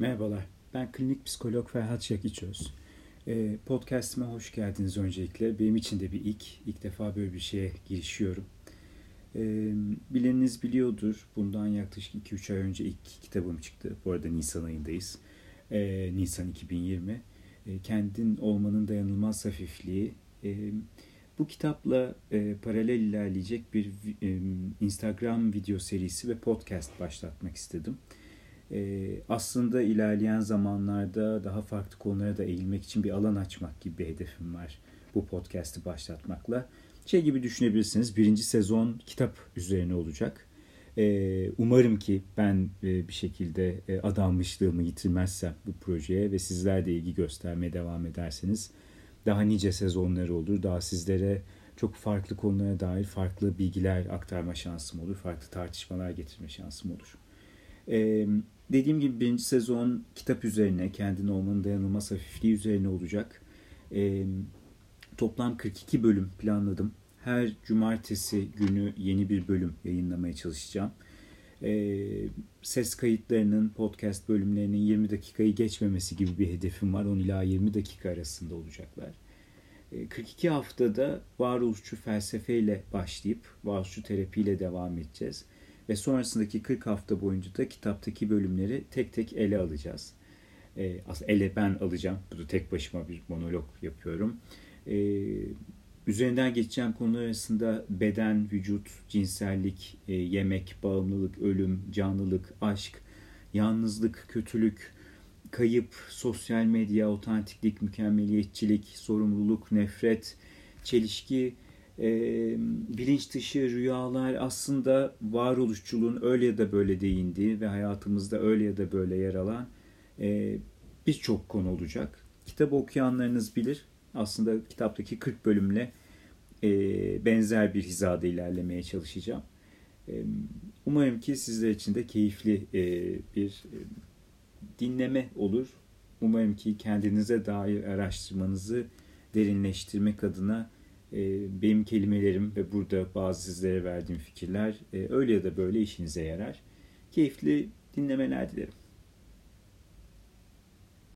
Merhabalar, ben klinik psikolog Ferhat Şakiçöz. Ee, podcast'ime hoş geldiniz öncelikle. Benim için de bir ilk, ilk defa böyle bir şeye girişiyorum. Ee, bileniniz biliyordur, bundan yaklaşık 2-3 ay önce ilk kitabım çıktı. Bu arada Nisan ayındayız. Ee, Nisan 2020. Ee, Kendin olmanın dayanılmaz hafifliği. Bu kitapla e, paralel ilerleyecek bir e, Instagram video serisi ve podcast başlatmak istedim. E, aslında ilerleyen zamanlarda daha farklı konulara da eğilmek için bir alan açmak gibi bir hedefim var bu podcast'i başlatmakla. Şey gibi düşünebilirsiniz, birinci sezon kitap üzerine olacak. E, umarım ki ben e, bir şekilde e, adanmışlığımı yitirmezsem bu projeye ve sizler de ilgi göstermeye devam ederseniz daha nice sezonları olur. Daha sizlere çok farklı konulara dair farklı bilgiler aktarma şansım olur. Farklı tartışmalar getirme şansım olur. Ee, dediğim gibi birinci sezon kitap üzerine, kendine olmanın dayanılmaz hafifliği üzerine olacak. Ee, toplam 42 bölüm planladım. Her cumartesi günü yeni bir bölüm yayınlamaya çalışacağım. Ee, ses kayıtlarının, podcast bölümlerinin 20 dakikayı geçmemesi gibi bir hedefim var. 10 ila 20 dakika arasında olacaklar. 42 haftada varoluşçu felsefeyle başlayıp varoluşçu terapiyle devam edeceğiz. Ve sonrasındaki 40 hafta boyunca da kitaptaki bölümleri tek tek ele alacağız. Ee, aslında ele ben alacağım. Burada tek başıma bir monolog yapıyorum. Ee, üzerinden geçeceğim konular arasında beden, vücut, cinsellik, e, yemek, bağımlılık, ölüm, canlılık, aşk, yalnızlık, kötülük, kayıp, sosyal medya, otantiklik, mükemmeliyetçilik, sorumluluk, nefret, çelişki, e, bilinç dışı rüyalar aslında varoluşçuluğun öyle ya da böyle değindiği ve hayatımızda öyle ya da böyle yer alan e, birçok konu olacak. Kitabı okuyanlarınız bilir. Aslında kitaptaki 40 bölümle e, benzer bir hizada ilerlemeye çalışacağım. E, umarım ki sizler için de keyifli e, bir e, dinleme olur. Umarım ki kendinize dair araştırmanızı derinleştirmek adına benim kelimelerim ve burada bazı sizlere verdiğim fikirler e, öyle ya da böyle işinize yarar. Keyifli dinlemeler dilerim.